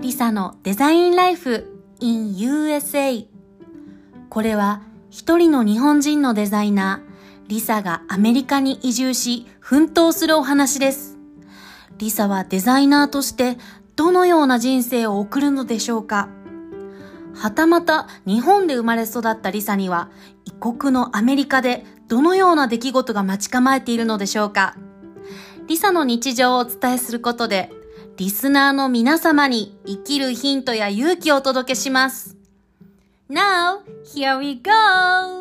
リサのデザインライフ in USA これは一人の日本人のデザイナーリサがアメリカに移住し奮闘するお話です。リサはデザイナーとしてどのような人生を送るのでしょうか？はたまた日本で生まれ育ったリサには異国のアメリカでどのような出来事が待ち構えているのでしょうか？リサの日常をお伝えすることでリスナーの皆様に生きるヒントや勇気をお届けします。Now, here we go!